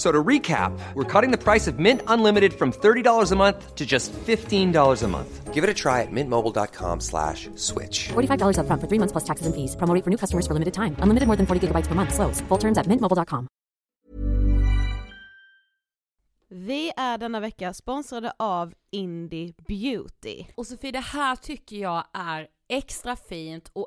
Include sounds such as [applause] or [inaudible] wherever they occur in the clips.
F- So to recap, we're cutting the price of Mint Unlimited from $30 a month to just $15 a month. Give it a try at mintmobile.com slash switch. $45 upfront for three months plus taxes and fees. Promo for new customers for limited time. Unlimited more than 40 gigabytes per month. Slows. Full terms at mintmobile.com. Vi är denna vecka sponsrade av Indie Beauty. Och Sofie, det här tycker jag är extra fint och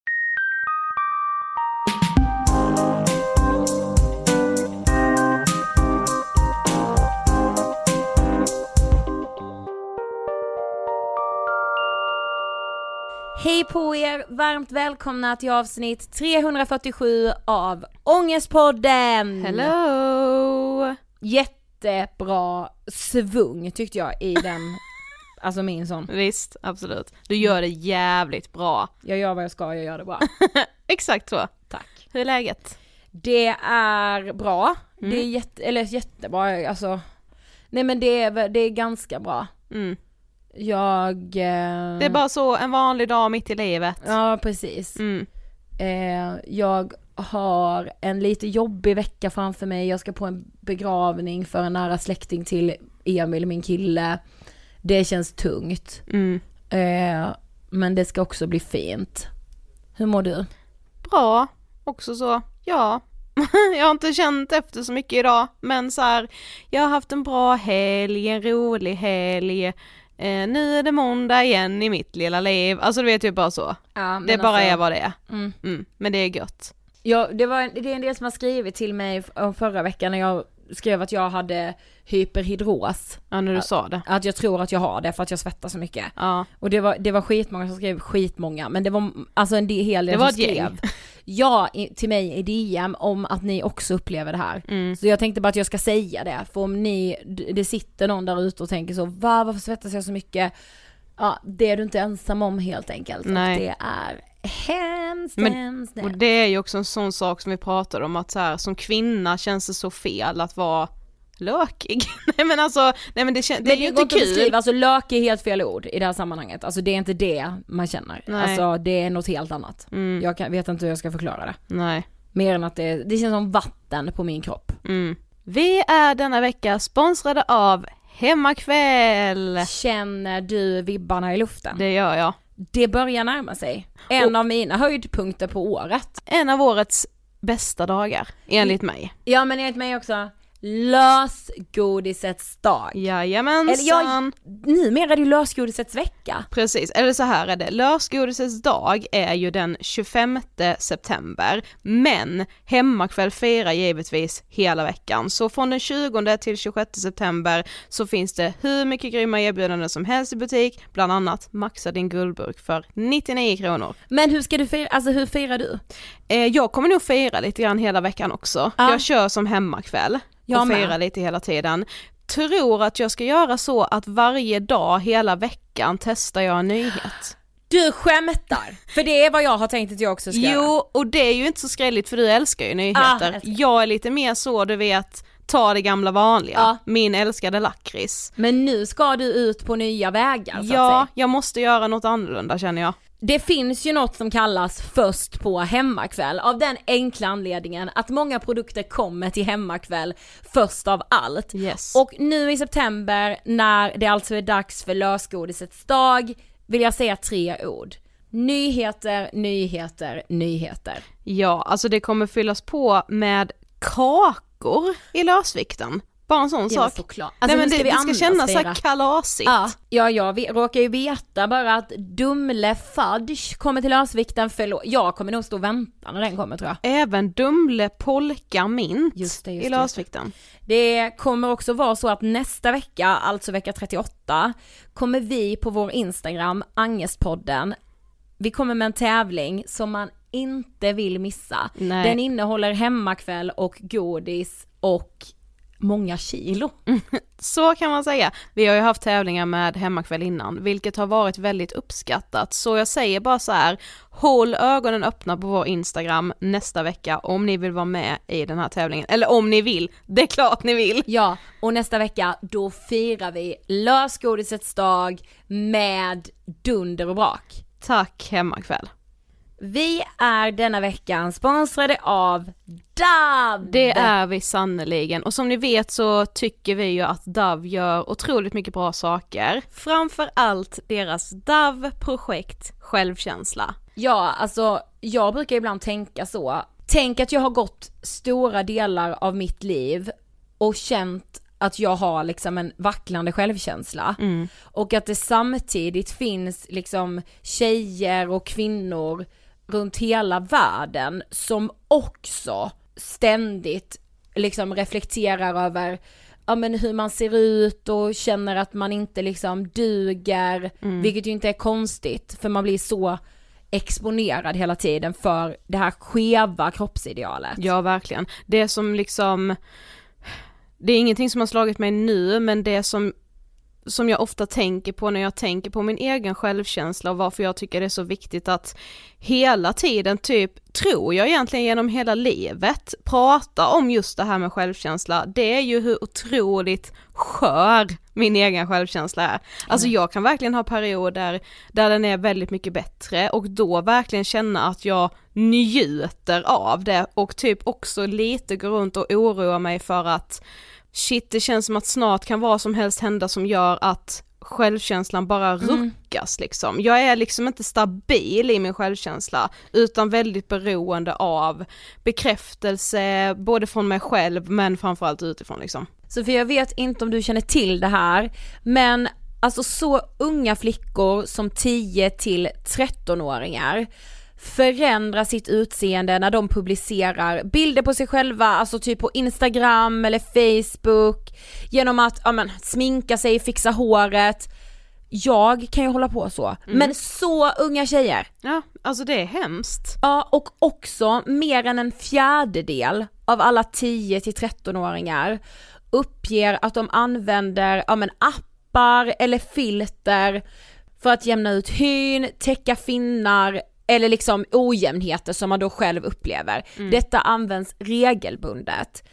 Hej på er! Varmt välkomna till avsnitt 347 av Ångestpodden! Hello! Jättebra svung tyckte jag i den, [laughs] alltså min sån. Visst, absolut. Du gör det jävligt bra. Jag gör vad jag ska, jag gör det bra. [laughs] Exakt så. Tack. Hur är läget? Det är bra, Mm. det är jätte, eller jättebra, alltså. Nej men det är, det är ganska bra. Mm. Jag... Eh, Det är bara så, en vanlig dag mitt i livet. Ja precis. Mm. Eh, jag har en lite jobbig vecka framför mig, jag ska på en begravning för en nära släkting till Emil, min kille. Det känns tungt. Mm. Eh, men det ska också bli fint. Hur mår du? Bra, också så, ja. [laughs] jag har inte känt efter så mycket idag, men så här, jag har haft en bra helg, en rolig helg. Eh, nu är det måndag igen i mitt lilla liv, alltså du vet ju bara så. Ja, Det bara är vad det är. Mm. Mm. Men det är gött. Ja, det, var, det är en del som har skrivit till mig om förra veckan när jag skrev att jag hade hyperhidros. Ja när du sa det. Att jag tror att jag har det för att jag svettas så mycket. Ja. Och det var, det var skitmånga som skrev, skitmånga, men det var alltså en hel del Det var som skrev. gäng. Ja till mig i DM om att ni också upplever det här. Mm. Så jag tänkte bara att jag ska säga det, för om ni, det sitter någon där ute och tänker så, va varför svettas jag så mycket? Ja, det är du inte ensam om helt enkelt. Nej. Och det är hemskt, Men- hemskt. Och det är ju också en sån sak som vi pratade om att så här, som kvinna känns det så fel att vara lökig. [laughs] nej men alltså, nej men det, kän- det är ju inte kul. beskriva, alltså lök är helt fel ord i det här sammanhanget. Alltså det är inte det man känner. Nej. Alltså det är något helt annat. Mm, Jag kan, vet inte hur jag ska förklara det. nej. Mer än att det, det känns som vatten på min kropp. Mm. Vi är denna vecka sponsrade av Hemmakväll. Känner du vibbarna i luften? Det, Det gör jag. börjar närma sig. En av mina höjdpunkter på året. En av årets bästa dagar, enligt mig. Ja men enligt mig också, lösgodisets dag. Jajamensan. Eller jag, numera är det ju lösgodisets vecka. Precis, eller så här är det, lösgodisets dag är ju den 25 september, men hemmakväll firar givetvis hela veckan. Så från den 20 till 26 september så finns det hur mycket grymma erbjudanden som helst i butik, bland annat maxa din guldburk för 99 kronor. Men hur ska du fira, alltså hur firar du? Eh, jag kommer nog fira lite grann hela veckan också. Ja. Jag kör som hemmakväll Jag och med. firar lite hela tiden. Tror att jag ska göra så att varje dag hela veckan testar jag en nyhet. Du skämtar! För det är vad jag har tänkt att jag också ska göra. Jo, och det är ju inte så skrälligt för du älskar ju Ah, nyheter. älskar. jag är lite mer så, du vet, ta det gamla vanliga. Ja. Min älskade lakrits. Men nu ska du ut på nya vägar så att Ja, säga. jag måste göra något annorlunda känner jag. Det finns ju något som kallas först på hemmakväll av den enkla anledningen att många produkter kommer till hemmakväll först av allt. Yes. Och nu i september när det alltså är dags för lösgodisets dag vill jag säga tre ord. Nyheter, nyheter, nyheter. Ja, alltså det kommer fyllas på med kakor i lösvikten. Bara en sån Det sak. såklart. Nej Alltså, men det, vi det ska kännas så kalasigt. Ja, ja jag råkar ju veta bara att Dumle Fudge kommer till lösvikten, förlåt, jag kommer nog stå och vänta när den kommer tror jag. Även Dumle Polka Mint Just det, just i lösvikten. Det kommer också vara så att nästa vecka, alltså vecka 38, kommer vi på vår Instagram, Angestpodden, vi kommer med en tävling som man inte vill missa. Nej. Den innehåller hemmakväll och godis och många kilo. Så kan man säga. Vi har ju haft tävlingar med hemmakväll innan, vilket har varit väldigt uppskattat. Så jag säger bara så här, håll ögonen öppna på vår Instagram nästa vecka om ni vill vara med i den här tävlingen. Eller om ni vill, det är klart ni vill. Ja, och nästa vecka då firar vi lösgodisets dag med dunder och brak. Tack hemmakväll. Vi är denna veckan sponsrade av DAB! Det är vi sannoliken och som ni vet så tycker vi ju att DAV gör otroligt mycket bra saker. Framför allt deras DAV-projekt Självkänsla. Ja, alltså jag brukar ibland tänka så. Tänk att jag har gått stora delar av mitt liv och känt att jag har liksom en vacklande självkänsla. Och att det samtidigt finns liksom tjejer och kvinnor runt hela världen som också ständigt liksom reflekterar över ja men hur man ser ut och känner att man inte liksom duger, vilket ju inte är konstigt för man blir så exponerad hela tiden för det här skeva kroppsidealet. Ja verkligen. Det som liksom, det är ingenting som har slagit mig nu men det som som jag ofta tänker på när jag tänker på min egen självkänsla och varför jag tycker det är så viktigt att hela tiden, typ, tror jag egentligen genom hela livet, prata om just det här med självkänsla, det är ju hur otroligt skör min egen självkänsla är. Alltså jag kan verkligen ha perioder där den är väldigt mycket bättre och då verkligen känna att jag njuter av det och typ också lite gå runt och oroa mig för att shit det känns som att snart kan vad som helst hända som gör att självkänslan bara ruckas liksom. Jag är liksom inte stabil i min självkänsla utan väldigt beroende av bekräftelse både från mig själv men framförallt utifrån liksom. Sofia, jag vet inte om du känner till det här, men alltså så unga flickor som 10 till 13-åringar förändrar sitt utseende när de publicerar bilder på sig själva, alltså typ på Instagram eller Facebook, genom att ja, men, sminka sig, fixa håret. jag kan ju hålla på så, men så unga tjejer. Ja, alltså det är hemskt. Ja, och också mer än en fjärdedel av alla 10 till 13-åringar uppger att de använder, ja men appar eller filter för att jämna ut hyn, täcka finnar eller liksom ojämnheter som man då själv upplever. Detta används regelbundet.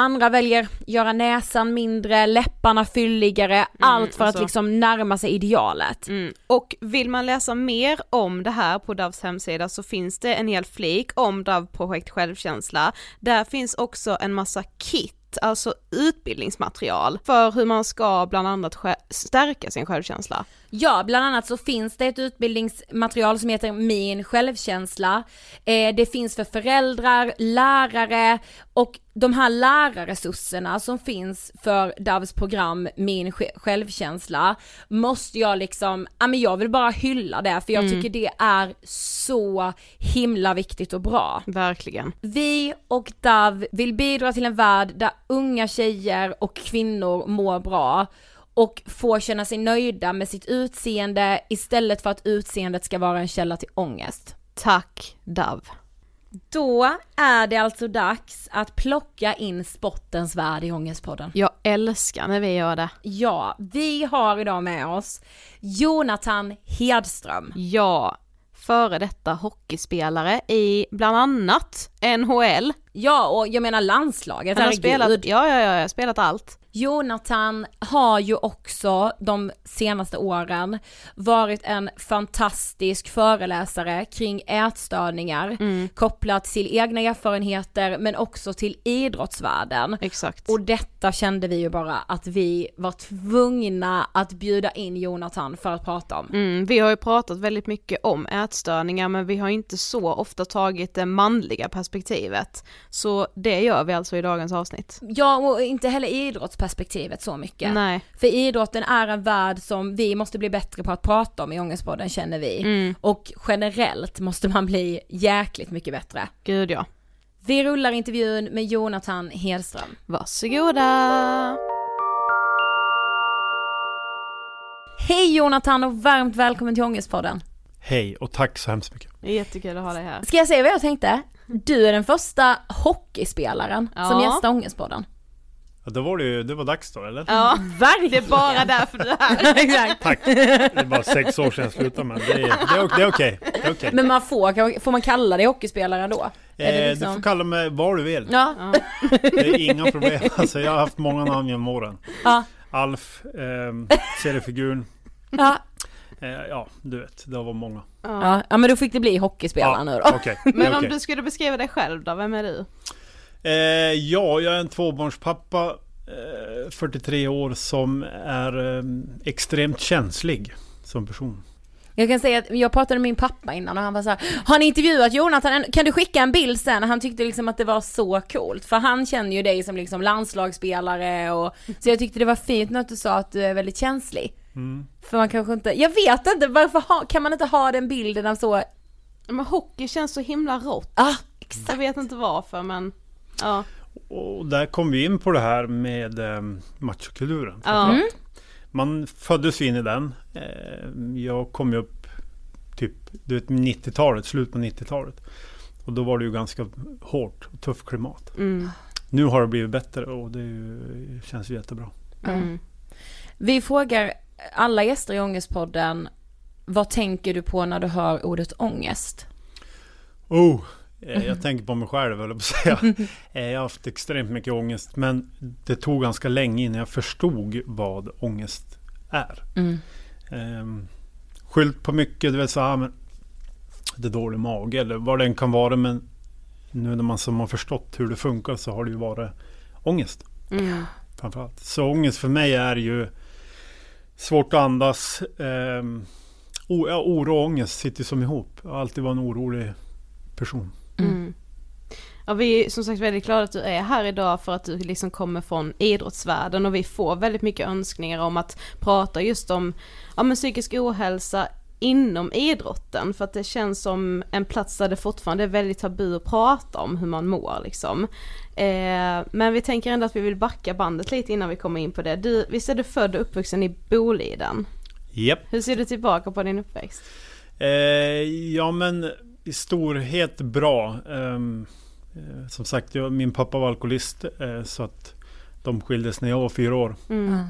Andra väljer göra näsan mindre, läpparna fylligare, allt för alltså. att liksom närma sig idealet. Mm. Och vill man läsa mer om det här på Davs hemsida så finns det en hel flik om Dav projekt självkänsla. Där finns också en massa kit, alltså utbildningsmaterial för hur man ska bland annat stärka sin självkänsla. Ja, bland annat så finns det ett utbildningsmaterial som heter Min självkänsla. Eh, det finns för föräldrar, lärare och de här lärarresurserna som finns för Davs program Min sj- självkänsla måste jag liksom, ja men jag vill bara hylla det för jag tycker det är så himla viktigt och bra. Verkligen. Vi och Dav vill bidra till en värld där unga tjejer och kvinnor mår bra och får känna sig nöjda med sitt utseende istället för att utseendet ska vara en källa till ångest. Tack Dav. Då är det alltså dags att plocka in spottens värld i Ångestpodden. Jag älskar när vi gör det. Ja, vi har idag med oss Jonathan Hedström. Ja, före detta hockeyspelare i bland annat NHL. Ja, och jag menar landslaget, Han har herregud. spelat, ja, ja, ja, jag har spelat allt. Jonathan har ju också de senaste åren varit en fantastisk föreläsare kring ätstörningar kopplat till egna erfarenheter men också till idrottsvärlden. Exakt. Och detta kände vi ju bara att vi var tvungna att bjuda in Jonathan för att prata om. Mm, vi har ju pratat väldigt mycket om ätstörningar men vi har inte så ofta tagit det manliga perspektivet. Så det gör vi alltså i dagens avsnitt. Ja och inte heller idrottsperspektivet så mycket. Nej. För idrotten är en värld som vi måste bli bättre på att prata om i Ångestpodden känner vi. Och generellt måste man bli jäkligt mycket bättre. Gud ja. Vi rullar intervjun med Jonathan Hedström. Varsågoda! Hej Jonathan och varmt välkommen till Ångestpodden. Hej och tack så hemskt mycket. Jättekul att ha dig här. Ska jag säga vad jag tänkte? Du är den första hockeyspelaren Ja. som gästar Ångestpodden. Ja, då var det ju, det var dags då eller? Ja, Verkligen! det är bara därför du är här. [laughs] Exakt. Tack! Det är bara sex år sedan jag slutade men det är, det är, det är okej. Det är okej. Men man får, får man kalla dig hockeyspelare då? Är det Eh, liksom- Du får kalla mig vad du vill. Ja, Det är inga problem. Alltså, jag har haft många namn genom åren. ja, Alf, eh, seriefiguren. ja. Eh, ja, du vet. Det var många. Ja, ja men då fick det bli hockeyspelare Ja, nu då. Okej. Men om okej. du skulle beskriva dig själv då, vem är du? Eh, ja, jag är en tvåbarnspappa. Eh, 43 år som är eh, extremt känslig som person. Jag kan säga att jag pratade med min pappa innan och han var så här, har ni intervjuat Jonathan? Kan du skicka en bild sen? Han tyckte liksom att det var så coolt, för han känner ju dig som liksom landslagsspelare och så jag tyckte det var fint när du sa att du är väldigt känslig. För man kanske inte, jag vet inte, varför ha, kan man inte ha den bilden av så, Men hockey känns så himla rått. ah, Jag vet inte varför men, ja. Och där kom vi in på det här med eh, machokulturen. Ja. Mm. Man föddes in i den. Eh, jag kom ju upp typ du vet 90-talet, slut på 90-talet. Och då var det ju ganska hårt och tufft klimat. Mm. Nu har det blivit bättre och det ju, känns ju jättebra. Mm. Vi frågar alla gäster i Ångestpodden, vad tänker du på när du hör ordet ångest? Oh, jag tänker på mig själv jag på att säga. [laughs] Eh, jag har haft extremt mycket ångest. Men det tog ganska länge innan jag förstod vad ångest är. Mm. Um, skylt på mycket, du vet så här, men det är dålig mage eller vad det än kan vara. Men nu när man som har förstått hur det funkar så har det ju varit ångest. Mm. Framförallt. Så ångest för mig är ju svårt att andas. Ja, oro och ångest sitter som ihop. Jag har alltid varit en orolig person. Mm. Ja vi är som sagt väldigt glada att du är här idag för att du liksom kommer från idrottsvärlden och vi får väldigt mycket önskningar om att prata just om ja, men psykisk ohälsa inom idrotten för att det känns som en plats där det fortfarande är väldigt tabu att prata om hur man mår liksom. Eh, men vi tänker ändå att vi vill backa bandet lite innan vi kommer in på det. Du, visst är du född och uppvuxen i Boliden? Japp. Hur ser du tillbaka på din uppväxt? Eh, ja men i storhet bra. Ehm, eh, som sagt, jag, min pappa var alkoholist eh, så att de skildes när jag var fyra år. Mm.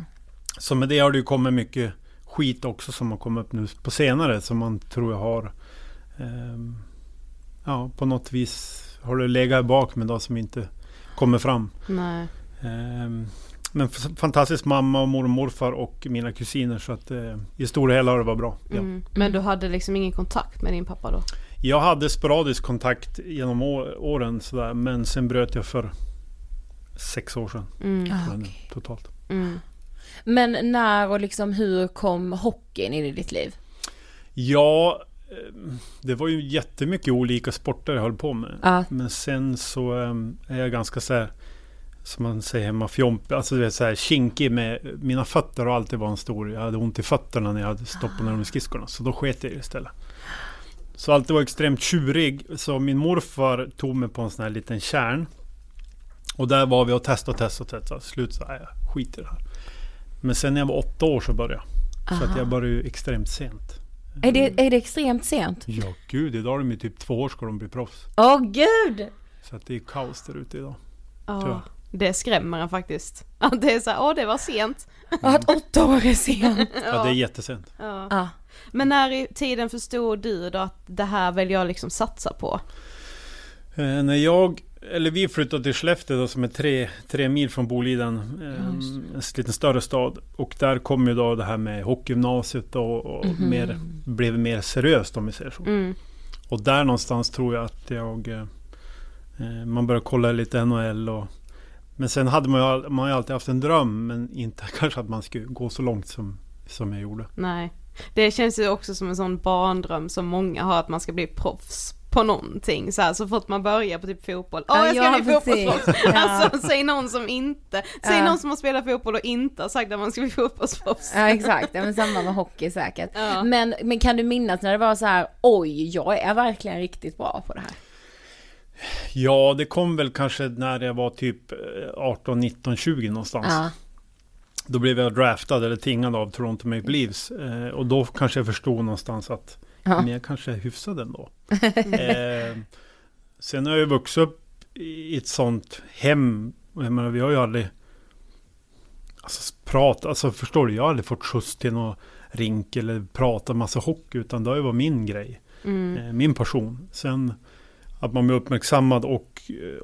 Så med det har det ju kommit mycket skit också som har kommit upp nu på senare som man tror jag har ehm, Ja på något vis har det legat bak med då som inte kommer fram. Nej. Ehm, men fantastisk mamma och mormor och morfar och mina kusiner så att eh, i stora hela har det varit bra. Ja. Mm. Men du hade liksom ingen kontakt med din pappa då? Jag hade sporadisk kontakt genom åren sådär, men sen bröt jag för sex år sedan. Mm. Ah, okej. Totalt. Mm. Men när och liksom hur kom hockeyn in i ditt liv? Ja, eh, det var ju jättemycket olika sporter jag höll på med. Ja. Men sen så eh, är jag ganska så här, som man säger hemma, fjomp, alltså det är så här kinkig med mina fötter har alltid varit en stor, jag hade ont i fötterna när jag hade stoppat ner dem i skridskorna. Så då sket jag i det istället. Så alltid var extremt tjurig. Så min morfar tog mig på en sån här liten kärn. Och där var vi och testade och testade och testade. Slut så här, jag skiter i det här. Men sen när jag var åtta år så började jag. Så att jag började ju extremt sent. Är det, är det extremt sent? Ja gud, idag är de ju typ två år ska de bli proffs. Åh gud! Så att det är kaos där ute idag. Ja, det skrämmer en faktiskt. Att det är så här, åh det var sent. [laughs] Att åtta år är sent. Ja, det är jättesent. Ja. Men när i tiden förstod du då att det här vill jag liksom satsa på? Eh, när jag, eller vi flyttade till Skellefteå då, som är tre, tre mil från Boliden. Eh, en liten större stad. Och där kom ju då det här med hockeygymnasiet och, och mer, blev mer seriöst om vi säger så. Mm. Och där någonstans tror jag att jag eh, eh, Man började kolla lite NHL och Men sen hade man ju, man ju alltid haft en dröm men inte [laughs] kanske att man skulle gå så långt som, som jag gjorde. Nej. Det känns ju också som en sån barndröm som många har att man ska bli proffs på någonting så här, så fort man börjar på typ fotboll. Åh Ja, jag ska ja, bli fotbollsproffs! [laughs] Ja. Alltså säg någon som inte, säg Ja. någon som har spelat fotboll och inte har sagt att man ska bli fotbollsproffs. Ja exakt, ja, men samma med hockey säkert. Ja. Men, men kan du minnas när det var så här, oj jag är verkligen riktigt bra på det här? Ja, det kom väl kanske när jag var typ eh, 18, 19, 20 någonstans. Då blev jag draftad eller tingad av Toronto Maple Leafs. Eh, och då kanske jag förstod någonstans att Ja. men jag kanske är hyfsad ändå. [laughs] eh, sen har jag ju vuxit upp i ett sånt hem. Jag menar, vi har ju aldrig alltså, prat, alltså förstår du, jag har aldrig fått skjuts till någon rink eller prata massa hockey. Utan det har ju varit min grej. Mm. Eh, min passion. Sen att man blir uppmärksammad och eh,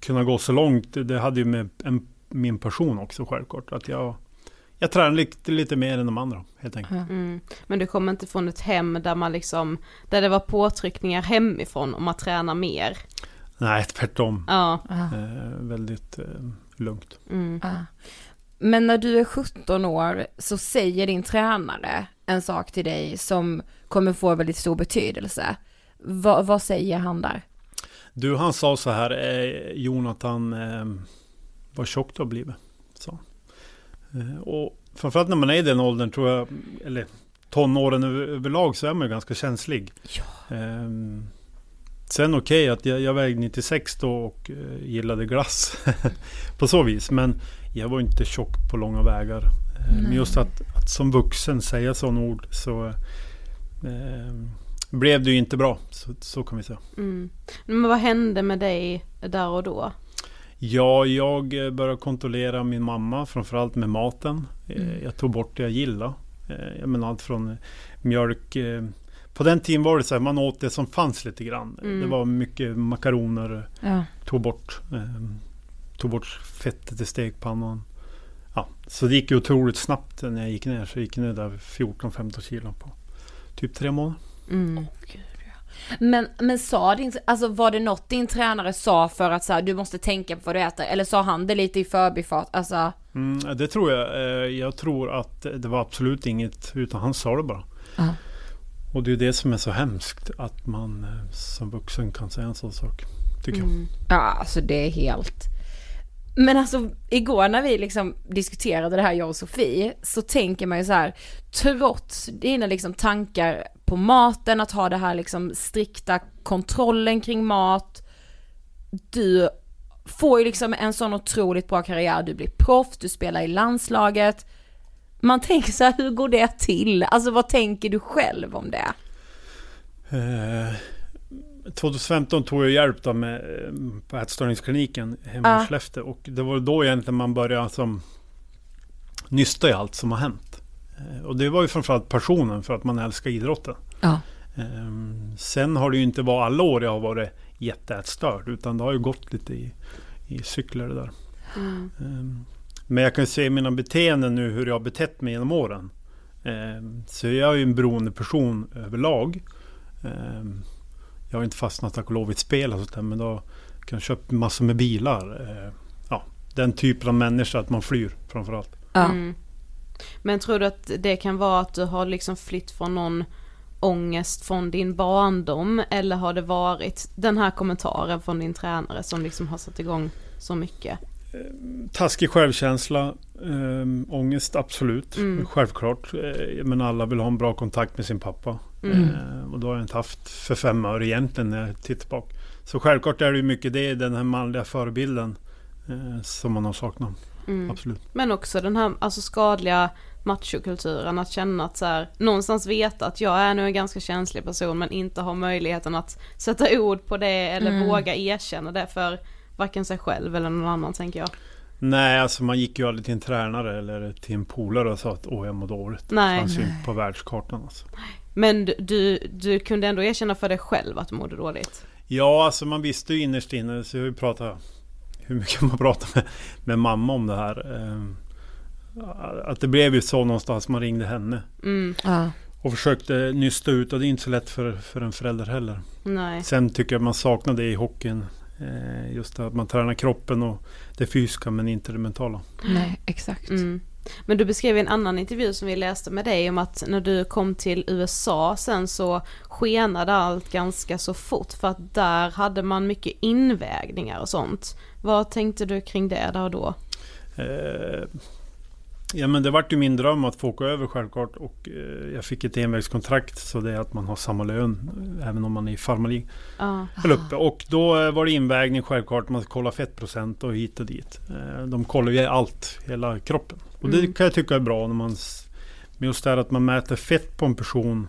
kunna gå så långt. Det hade ju med en, min passion också självklart. Att jag, jag tränar lite, lite mer än de andra helt enkelt. Mm. Men du kommer inte från ett hem där man liksom, där det var påtryckningar hemifrån om att träna mer? Nej, tvärtom. Ja. Eh, väldigt eh, lugnt. Mm. Ja. Men när du är 17 år så säger din tränare en sak till dig som kommer få väldigt stor betydelse. Va, vad säger han där? Du, han sa så här, eh, Jonathan, eh, vad tjock du har blivit. han. Eh, och framförallt när man är i den åldern tror jag, eller tonåren över, överlag så är man ju ganska känslig. Ja. Eh, sen okej att jag, jag vägde 96 då och eh, gillade glass [laughs] på så vis. Men jag var inte tjock på långa vägar. Eh, men just att, att som vuxen säga sådana ord så eh, blev det ju inte bra. Så, så kan vi säga. Mm. Men vad hände med dig där och då? Ja, jag eh, började kontrollera min mamma, framförallt med maten. Eh, Jag tog bort det jag gillade. Eh, Jag menar allt från mjölk. På den tiden var det så här, man åt det som fanns lite grann. Mm. Det var mycket makaroner, Ja. tog bort, eh, tog bort fettet i stekpannan. Ja, så det gick ju otroligt snabbt när jag gick ner. Så jag gick ner där 14-15 kilo på typ tre månader. Mm. Men, men sa din, alltså var det något din tränare sa för att så här, du måste tänka på vad du äter? Eller sa han det lite i förbifart? Alltså, Mm, det tror jag. Eh, Jag tror att det var absolut inget, utan han sa det bara. Ja. Och det är det som är så hemskt, att man eh, som vuxen kan säga en sån sak. Tycker jag. Mm. ja alltså det är helt... Men alltså igår när vi liksom diskuterade det här jag och Sofie så tänker man ju så här trots dina liksom tankar på maten, att ha det här liksom strikta kontrollen kring mat. Du får ju liksom en sån otroligt bra karriär, du blir proffs, du spelar i landslaget. Man tänker så här, hur går det till? Alltså vad tänker du själv om det? Uh, 2015 tog jag hjälp då med, eh, på ätstörningskliniken hemma Ja. i Skellefteå. Och det var då egentligen man började som nysta i allt som har hänt. Eh, och det var ju framförallt passionen för att man älskar idrotten. Ja. Ehm, sen har det ju inte varit alla år jag har varit jätteätstörd. Utan det har ju gått lite i, i cykler det där. Mm. Ehm, Men jag kan se i mina beteenden nu hur jag har betett mig genom åren. Ehm, Så jag är ju en beroende person överlag. Jag har inte fastnat tack och lov i ett spel och sånt där, men då kan jag köpa massor med bilar. Ehm, Ja, den typen av människa att man flyr framförallt. Ja. Mm. Men tror du att det kan vara att du har liksom flytt från någon ångest från din barndom eller har det varit den här kommentaren från din tränare som liksom har satt igång så mycket? Taskig självkänsla, ähm, ångest absolut, Mm. självklart. Eh, Men alla vill ha en bra kontakt med sin pappa. Mm. Eh, och då har jag inte haft för fem öre egentligen när jag tittar tillbaka. Så självklart är det ju mycket det, den här manliga förebilden eh, som man har saknat. Mm. Absolut. Men också den här alltså skadliga machokulturen, att känna att så här, någonstans veta att jag är nu en ganska känslig person men inte har möjligheten att sätta ord på det eller Mm. våga erkänna det för varken sig själv eller någon annan tänker jag. Nej, alltså man gick ju aldrig till en tränare eller till en polare och sa att åh jag mår dåligt. Nej. Det fanns ju inte på världskartan alltså. Men du, du, kunde ändå erkänna för dig själv att du mådde dåligt? Ja, alltså man visste ju innerst inne, så jag pratat hur mycket man pratar med, med mamma om det här. ehm, Att det blev ju så någonstans, man ringde henne. Mm, Ja. Och försökte nysta ut och det är inte så lätt för, för en förälder heller. nej. Sen tycker jag man saknar det i hockeyn. Eh, just att man tränar kroppen och det fysiska men inte det mentala. Nej, exakt. Mm. Men du beskrev i en annan intervju som vi läste med dig om att när du kom till USA sen så skenade allt ganska så fort för att där hade man mycket invägningar och sånt. Vad tänkte du kring det där och då? Eh, ja men det vart ju min dröm att få åka över självklart och eh, jag fick ett envägskontrakt så det är att man har samma lön eh, även om man är i farmarlig uppe. Och då eh, var det invägning självklart, man kollar fettprocent och hit och dit. Eh, de kollar ju allt, hela kroppen. Och det Mm. kan jag tycka är bra när man just det här att man mäter fett på en person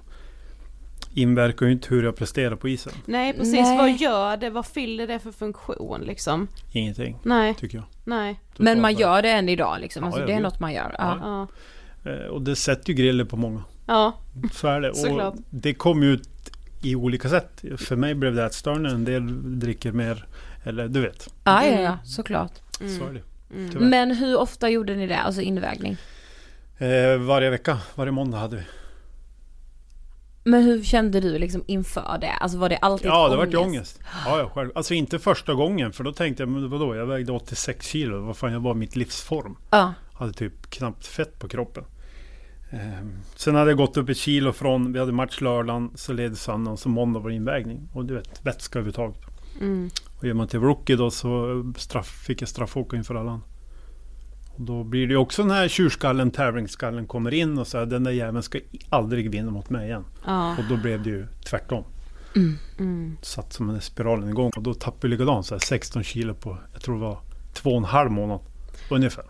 inverkar ju inte hur jag presterar på isen. nej precis, Nej. vad gör det? Vad fyller det för funktion liksom? Ingenting, Nej, tycker jag. nej. Men man gör det än idag liksom, Ja, alltså, det är något man gör. Ja. Ja, Eh, Och det sätter ju griller på många. ja, Så är det. Såklart. Och det kom ut i olika sätt. För mig blev det ätstörningar. En del dricker mer. Eller du vet. Ja, ja, Mm. ja, såklart. Så är det. mm. Tyvärr. Men hur ofta gjorde ni det, alltså invägning? Eh, varje vecka, varje måndag hade vi. Men hur kände du liksom inför det? Alltså var det alltid Ja, det vart ju ångest. Ja, ja, själv. Alltså inte första gången. För då tänkte jag, men vadå? Jag vägde 86 kilo. Vad fan, jag var mitt livsform. Ja. Hade typ knappt fett på kroppen. Ehm, sen hade jag gått upp ett kilo från, vi hade match lördagen, så led söndagen, så måndag var invägning. Och du vet, vätska överhuvudtaget. Mm. Och är man till rookie då så straff, fick jag straffåka inför alla. Och då blir det också den här tjurskallen, tävlingsskallen kommer in och säger den där jäveln ska aldrig vinna mot mig igen. Ja. Och då blev det ju tvärtom. Mm. Satt som en spiralen igång och då tappade jag likadant så här 16 kilo på, jag tror det var två och en halv månad. Ungefär.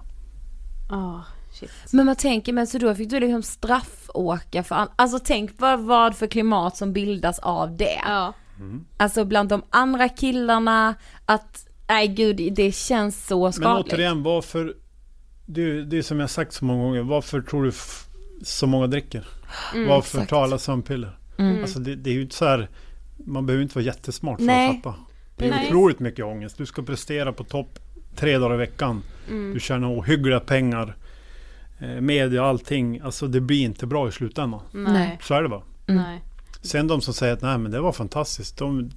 Ja, shit. Men man tänker, men så då fick du liksom straffåka för Alltså tänk vad, vad för klimat som bildas av det. Ja. Alltså bland de andra killarna, att, nej gud det känns så Men skadligt. återigen, varför... Det, det är som jag sagt så många gånger. Varför tror du så många dricker? Mm, varför exakt. tar alla sömnpiller? Mm. Alltså det, det är ju inte så här... Man behöver inte vara jättesmart för Nej. att fatta. Det är Nej. otroligt mycket ångest. Du ska prestera på topp tre dagar i veckan. Mm. Du tjänar ohyggliga pengar. Eh, media, allting. Alltså det blir inte bra i slutändan. Nej. Så är det bara. Mm. Sen de som säger att nej men det var fantastiskt. De,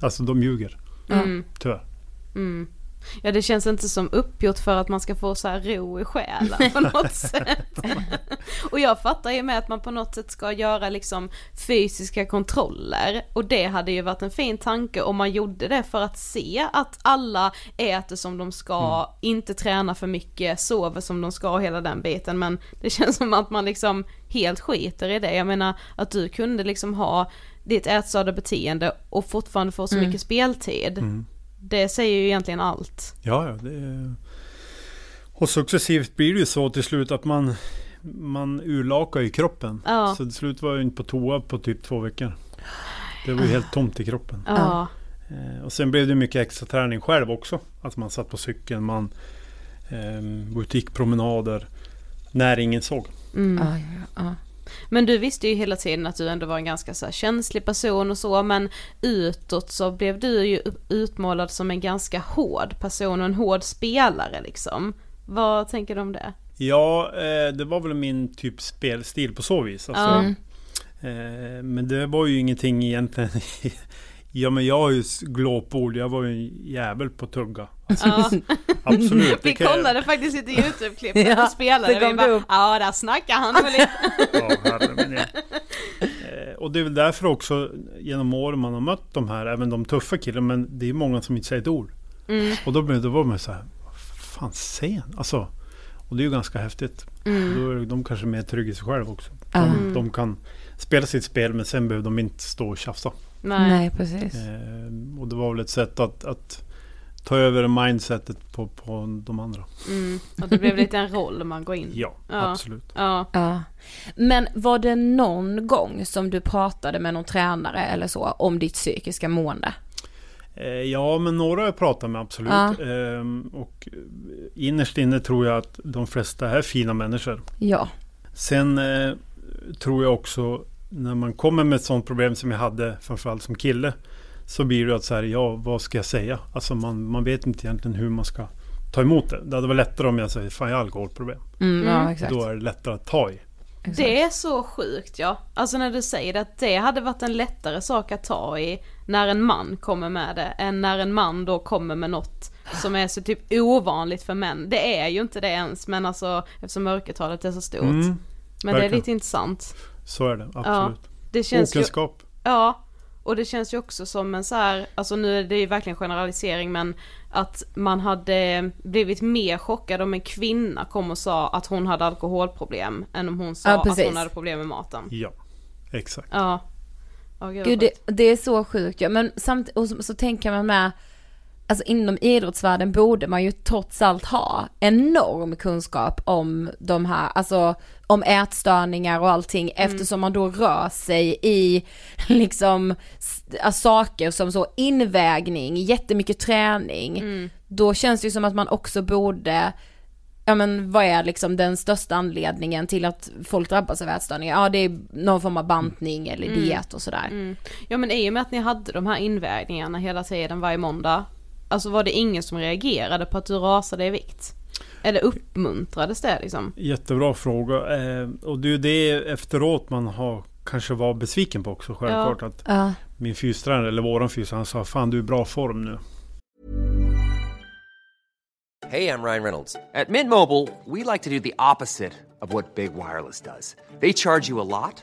alltså de ljuger. Mm. Tyvärr. Mm. Ja det känns inte som uppgjort för att man ska få så här ro i själen på [laughs] något sätt. och jag fattar ju med att man på något sätt ska göra liksom fysiska kontroller och det hade ju varit en fin tanke om man gjorde det för att se att alla äter som de ska, inte tränar för mycket, sover som de ska och hela den biten men det känns som att man liksom helt skiter i det. Jag menar att du kunde liksom ha ditt ätskadebeteende och fortfarande få så mycket speltid. Mm. Det säger ju egentligen allt. Ja, ja. Det är... Och successivt blir det ju så till slut att man, man urlakar ju kroppen. Ja. Så till slut var jag inte på toa på typ två veckor. Det var ju helt tomt i kroppen. Ja. Eh, och sen blev det mycket extra träning själv också. Att man satt på cykeln, man eh, butikpromenader. När ingen såg. Mm. Ja, ja, ja. Men du visste ju hela tiden att du ändå var en ganska så här känslig person och så, men utåt så blev du ju utmålad som en ganska hård person och en hård spelare liksom. Vad tänker du om det? Ja, eh, det var väl min typ spelstil på så vis. Alltså, Ja. Mm. men det var ju ingenting egentligen. [laughs] ja, men jag har ju glåpord. Jag var ju en jävel på tugga. Alltså, Ja. Absolut. Vi kan jag- kollade faktiskt lite YouTube-klipp [laughs] Ja, du spelade, det vi bara, ja där snackar han [laughs] väl lite. Ja, herre. [laughs] Eh, Och det är väl därför också genom åren man har mött de här, även de tuffa killarna, men det är många som inte säger ett ord. Mm. Och då, blev- då var man så här, vad fan säger han? Alltså, och det är ju ganska häftigt. Mm. Då är de kanske mer trygga i sig själva också. De, Mm. de kan spela sitt spel men sen behöver de inte stå och tjafsa. Nej. Nej, precis. Eh, och det var väl ett sätt att, att ta över mindsetet på, på de andra. Mm. Och det blev lite en roll man går in. Ja, Ja. absolut. Ja. Ja. Men var det någon gång som du pratade med någon tränare eller så om ditt psykiska mående? Eh, ja, men några har jag pratat med absolut. Ja. Ehm, och innerst inne tror jag att de flesta är fina människor. Ja. Sen eh, tror jag också när man kommer med ett sånt problem som jag hade framförallt som kille. Så blir det att så här, ja vad ska jag säga? Alltså man, man vet inte egentligen hur man ska ta emot det. Det hade varit lättare om jag säger, fan jag har alkoholproblem. Mm, ja, Mm. exakt. Då är det lättare att ta i. exakt. Det är så sjukt ja. Alltså när du säger det, att det hade varit en lättare sak att ta i när en man kommer med det, än när en man då kommer med något som är så typ ovanligt för män. Det är ju inte det ens, men alltså eftersom mörkertalet är så stort. Mm, men det är verkligen. lite intressant. så är det, absolut. Det känns ju, Okunskap. ja, och det känns ju också som en så här, alltså nu är det ju verkligen generalisering men att man hade blivit mer chockad om en kvinna kom och sa att hon hade alkoholproblem än om hon sa Ja, att hon hade problem med maten. Ja, exakt. Ja. Ja, gud, Gud, det, det är så sjukt ja. Men samtidigt, och så, så tänker man med, alltså inom idrottsvärlden borde man ju trots allt ha enorm kunskap om de här, alltså om ätstörningar och allting eftersom man då rör sig i [laughs] liksom saker som så invägning, jättemycket träning. Då känns det ju som att man också borde Ja men vad är liksom den största anledningen till att folk drabbas av ätstörningar? Ja det är någon form av bantning eller diet och sådär. Mm. Ja men i och med att ni hade de här invägningarna hela tiden varje måndag, alltså var det ingen som reagerade på att du rasade i vikt? Eller uppmuntrades det liksom? Jättebra fråga. Eh, och det är ju det efteråt man har kanske var besviken på också självklart. Att Ja. min fystränare, eller våran fystränare, han sa Fan du är i bra form nu. Hey, I'm Ryan Reynolds. At Mint Mobile, we like to do the opposite of what Big Wireless does. They charge you a lot,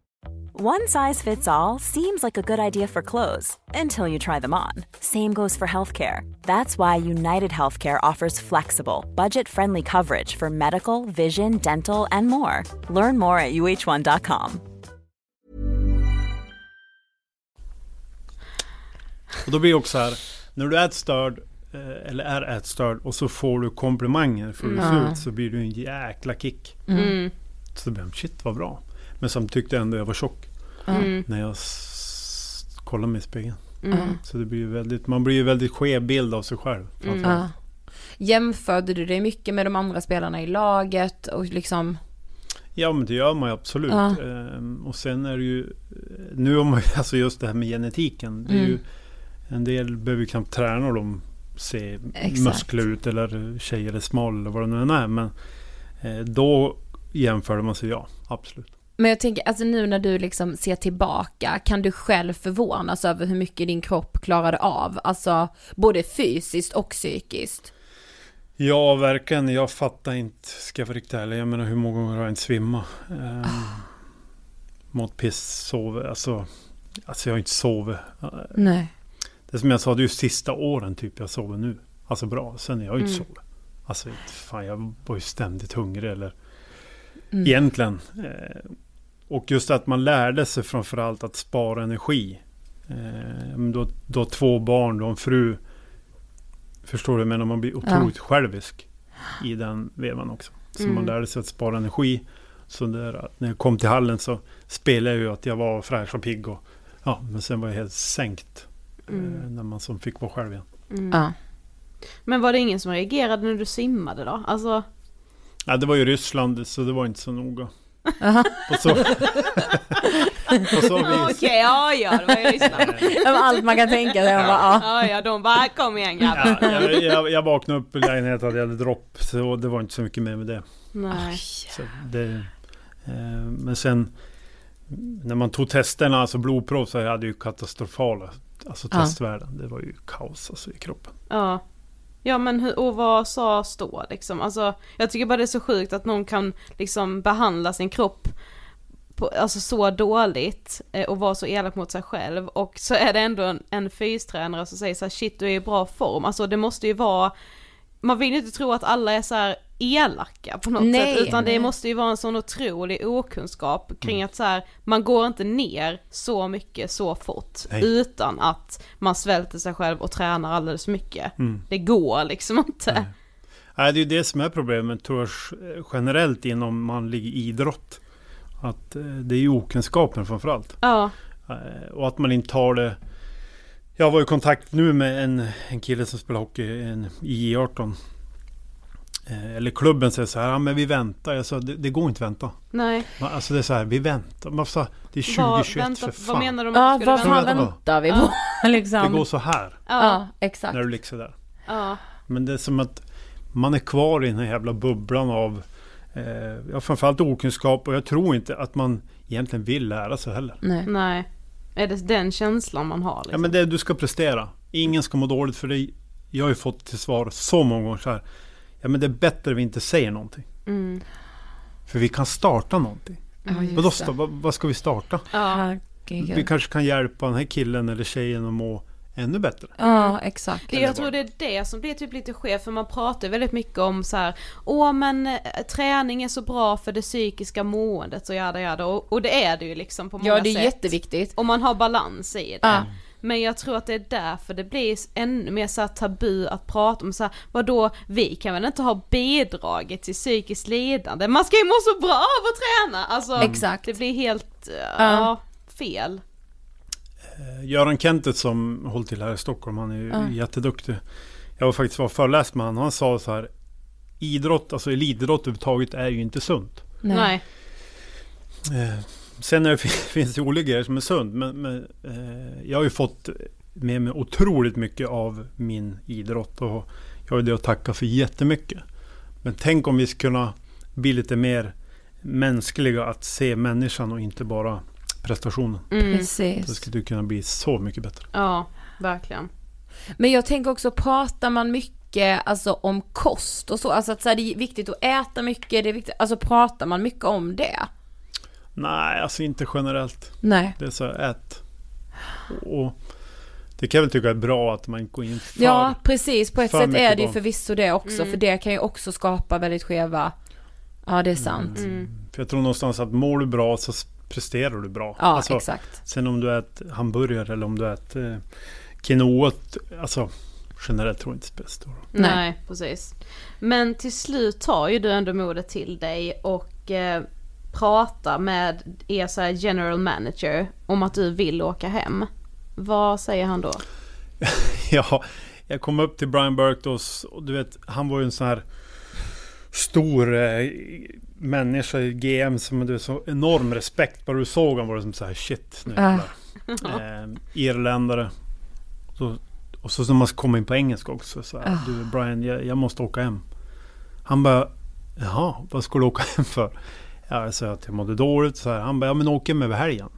One size fits all seems like a good idea for clothes until you try them on. Same goes for healthcare. That's why United Healthcare offers flexible, budget friendly coverage for medical, vision, dental, and more. Learn more at uh1.com. Och då blir det också så här, när du är ätstörd, eh, eller är ätstörd, och så får du komplimanger för hur du ser ut, så blir du en jäkla kick. Mm. Så då blir shit vad bra. Men sen tyckte ändå jag var tjock Mm. när jag kollade mig i spegeln. Mm. Så det blir ju väldigt, man blir ju väldigt skev bild av sig själv. Ja. Jämförde du dig mycket med de andra spelarna i laget och liksom? Ja men det gör man ju absolut. Ja. Ehm, och sen är det ju nu om man, [laughs] alltså just det här med genetiken. Det är Mm. ju, en del behöver ju knappt träna och de ser Exakt. muskler ut eller tjejer är smal eller vad det nu än är. Men eh, då jämför man sig, ja absolut. Men jag tänker, alltså nu när du liksom ser tillbaka, kan du själv förvånas över hur mycket din kropp klarade av? Alltså både fysiskt och psykiskt. Ja, verkligen. Jag fattar inte, ska jag vara riktigt ärlig. Jag menar hur många gånger har jag inte svimmat? Um, Mått piss, sovit. Alltså, alltså jag har inte sovit. Nej. Det som jag sa, det är ju sista åren typ jag sover nu. Alltså bra, sen har jag ju inte Mm. sovit. Alltså fan, jag var ju ständigt hungrig eller Mm. egentligen. Eh, och just att man lärde sig framförallt att spara energi. Eh, då, då två barn, då en fru. Förstår du? Men man blir otroligt självisk i den vevan också. Så Mm. man lärde sig att spara energi. Så där, att när jag kom till hallen så spelade jag ju att jag var fräsch och pigg. Och, ja, men sen var jag helt sänkt. Eh, Mm. när man som fick vara själv igen. Mm. Ja. Men var det ingen som reagerade när du simmade då? Alltså, Ja, det var ju Ryssland så det var inte så noga. På så, [laughs] på så okej, vis. ja ja, det var ju Ryssland. Det var allt man kan tänka sig. Man bara, ja. Ja ja, de bara kom igen grabbar. Ja, jag, jag, jag vaknade upp i lägenheten och jag hade dropp. Så det var inte så mycket mer med det. Nej. Så det eh, men sen när man tog testerna, alltså blodprov, så hade jag ju katastrofala alltså Ja. testvärden. Det var ju kaos alltså, i kroppen. Ja. Ja men hur, och vad sas då liksom? Alltså jag tycker bara det är så sjukt att någon kan liksom behandla sin kropp på, alltså så dåligt eh, och vara så elak mot sig själv och så är det ändå en, en fystränare som säger så här, shit du är i bra form. Alltså det måste ju vara, man vill ju inte tro att alla är så här elaka på något Nej, sätt utan nej. det måste ju vara en sån otrolig okunskap kring att så här, man går inte ner så mycket så fort Nej. utan att man svälter sig själv och tränar alldeles för mycket. Mm. Det går liksom inte. Nej. Nej, det är ju det som är problemet tror jag generellt inom manlig idrott. Att eh, det är ju okunskapen framförallt. Ja, Eh, Och att man inte tar det... Jag var i kontakt nu med en, en kille som spelar hockey en, i I18. Eh, Eller klubben säger så här, ja, men vi väntar. Jag sa, det, det går inte att vänta. nej. Man- Alltså det är så här, vi väntar. Man sa, det är Vad, 2021 vänta, för fan. vad menar om Ja, vad fan vänta? vänta. väntar vi Ja. på? [laughs] Det liksom. går så här. Ja, Ja, exakt. När du ligger sådär. ja, Men det är som att man är kvar i den här jävla bubblan av eh, ja, framförallt okunskap. Och jag tror inte att man egentligen vill lära sig heller. Nej. nej. Är det den känslan man har liksom? Ja men det du ska prestera. Ingen ska må dåligt för det. Jag har ju fått till svar så många gånger så här. Ja men det är bättre vi inte säger någonting. Mm. För vi kan starta någonting. Vadå, det. sta- vad, vad ska vi starta? Ja. Vi kanske kan hjälpa den här killen eller tjejen att må ännu bättre. Ja, exakt. det, jag tror det är det som blir typ lite skevt för man pratar väldigt mycket om så här, åh men eh, träning är så bra för det psykiska måendet och jada jada och, och det är det ju liksom på många Ja, det är sätt. jätteviktigt. Och man har balans i det. Ja. Men jag tror att det är därför det blir ännu mer så tabu att prata om så här, vadå, vi kan väl inte ha bidragit till psykiskt lidande? Man ska ju må så bra av att träna! Alltså, Exakt. det blir helt, uh, Ja. ja, fel. Eh, Göran Kentet som håller till här i Stockholm, han är ju Ja. jätteduktig. Jag var faktiskt var föreläst med honom och han sa så här. Idrott, alltså elitidrott överhuvudtaget är ju inte sunt. Nej. Nej. Sen är det, [laughs] finns det olika grejer som är sunt. Men, men eh, jag har ju fått med mig otroligt mycket av min idrott. Och jag har det att tacka för jättemycket. Men tänk om vi skulle kunna bli lite mer mänskliga. Att se människan och inte bara prestationen. Mm. Då Precis. skulle det kunna bli så mycket bättre. Ja, verkligen. Men jag tänker också, pratar man mycket alltså, om kost och så, alltså att så här, det är viktigt att äta mycket, det är viktigt, alltså pratar man mycket om det? Nej, alltså inte generellt. Nej. Det är så ät. Och det kan jag väl tycka är bra att man går in för... Ja, precis. På ett sätt är det ju förvisso det också, för det kan ju också skapa väldigt skeva... Ja, det är sant. Mm. För jag tror någonstans att mår du bra så presterar du bra. Ja, Alltså, exakt. Sen om du äter hamburgare eller om du äter eh, quinoa. Alltså generellt tror jag inte det spelar stor roll. Nej. precis. Men till slut tar ju du ändå modet till dig och eh, pratar med er så här general manager om att du vill åka hem. Vad säger han då? [laughs] Ja, jag kom upp till Brian Burke då, och du vet, han var ju en sån här stor eh, människa i GM som du så enorm respekt. Bara du såg honom var det som så här shit nu jävlar. eh, Irländare. Så, och så när man kommer in på engelska också. Så här, Ah. Du Brian, jag, jag måste åka hem. Han bara, jaha, vad ska du åka hem för? Ja, jag sa att jag mådde dåligt. Så här. Han bara, ja men åk hem över helgen.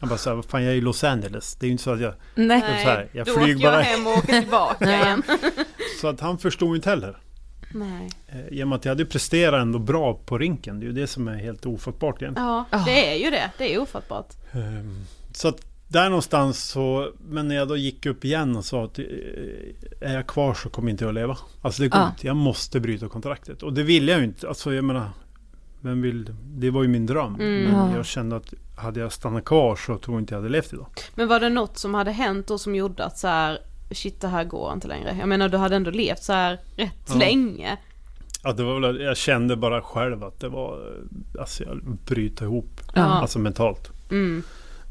Jag bara, så här, vad fan jag är i Los Angeles. Det är ju inte så att jag... Nej. Nej. så här, jag då flyger åker jag bara- hem och åker tillbaka igen. [laughs] Så att han förstod inte heller. Nej. Eh, och med att jag hade presterat ändå bra på rinken. Det är ju det som är helt ofattbart egentligen. Ja, det är ju det. Det är ofattbart. Ehm, Så att där någonstans så, men när jag då gick upp igen och sa att eh, är jag kvar så kommer inte jag att leva. Alltså det går Ja. inte, jag måste bryta kontraktet. Och det ville jag ju inte. Alltså jag menar, vem vill, det var ju min dröm. Mm. Men Ja. jag kände att hade jag stannat kvar så tror jag inte jag hade levt idag. Men var det något som hade hänt då som gjorde att så här, shit det här går inte längre? Jag menar du hade ändå levt så här rätt Ja. länge. Ja, det var väl, jag kände bara själv att det var, alltså jag bryta ihop. Ja. Alltså mentalt. Mm.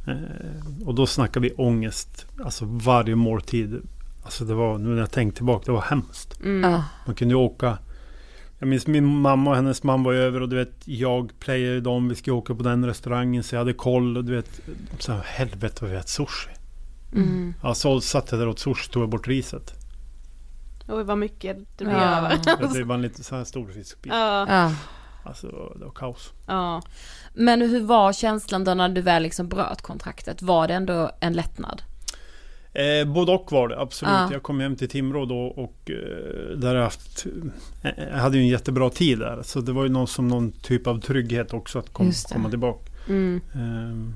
Eh, och då snackar vi ångest. Alltså varje måltid. Alltså det var, nu när jag tänker tillbaka, det var hemskt. Mm. Man kunde ju åka. Jag minns min mamma och hennes man var över och du vet jag playade dem. Vi skulle åka på den restaurangen så jag hade koll och du vet. Så här, helvete vad vi äter sushi. Mm. Ja, så satt jag där åt sushi tog jag bort riset. Oj vad mycket det blir Ja. över. Det var en lite så här stor fiskbit. Ja. Alltså det var, det var kaos. ja. Men hur var känslan då när du väl liksom bröt kontraktet? Var det ändå en lättnad? Eh, både och var det, absolut. Ja. Jag kom hem till Timrå då och eh, där jag haft... Eh, jag hade ju en jättebra tid där. Så det var ju någon, som någon typ av trygghet också att kom, det. komma tillbaka. Mm. Ehm,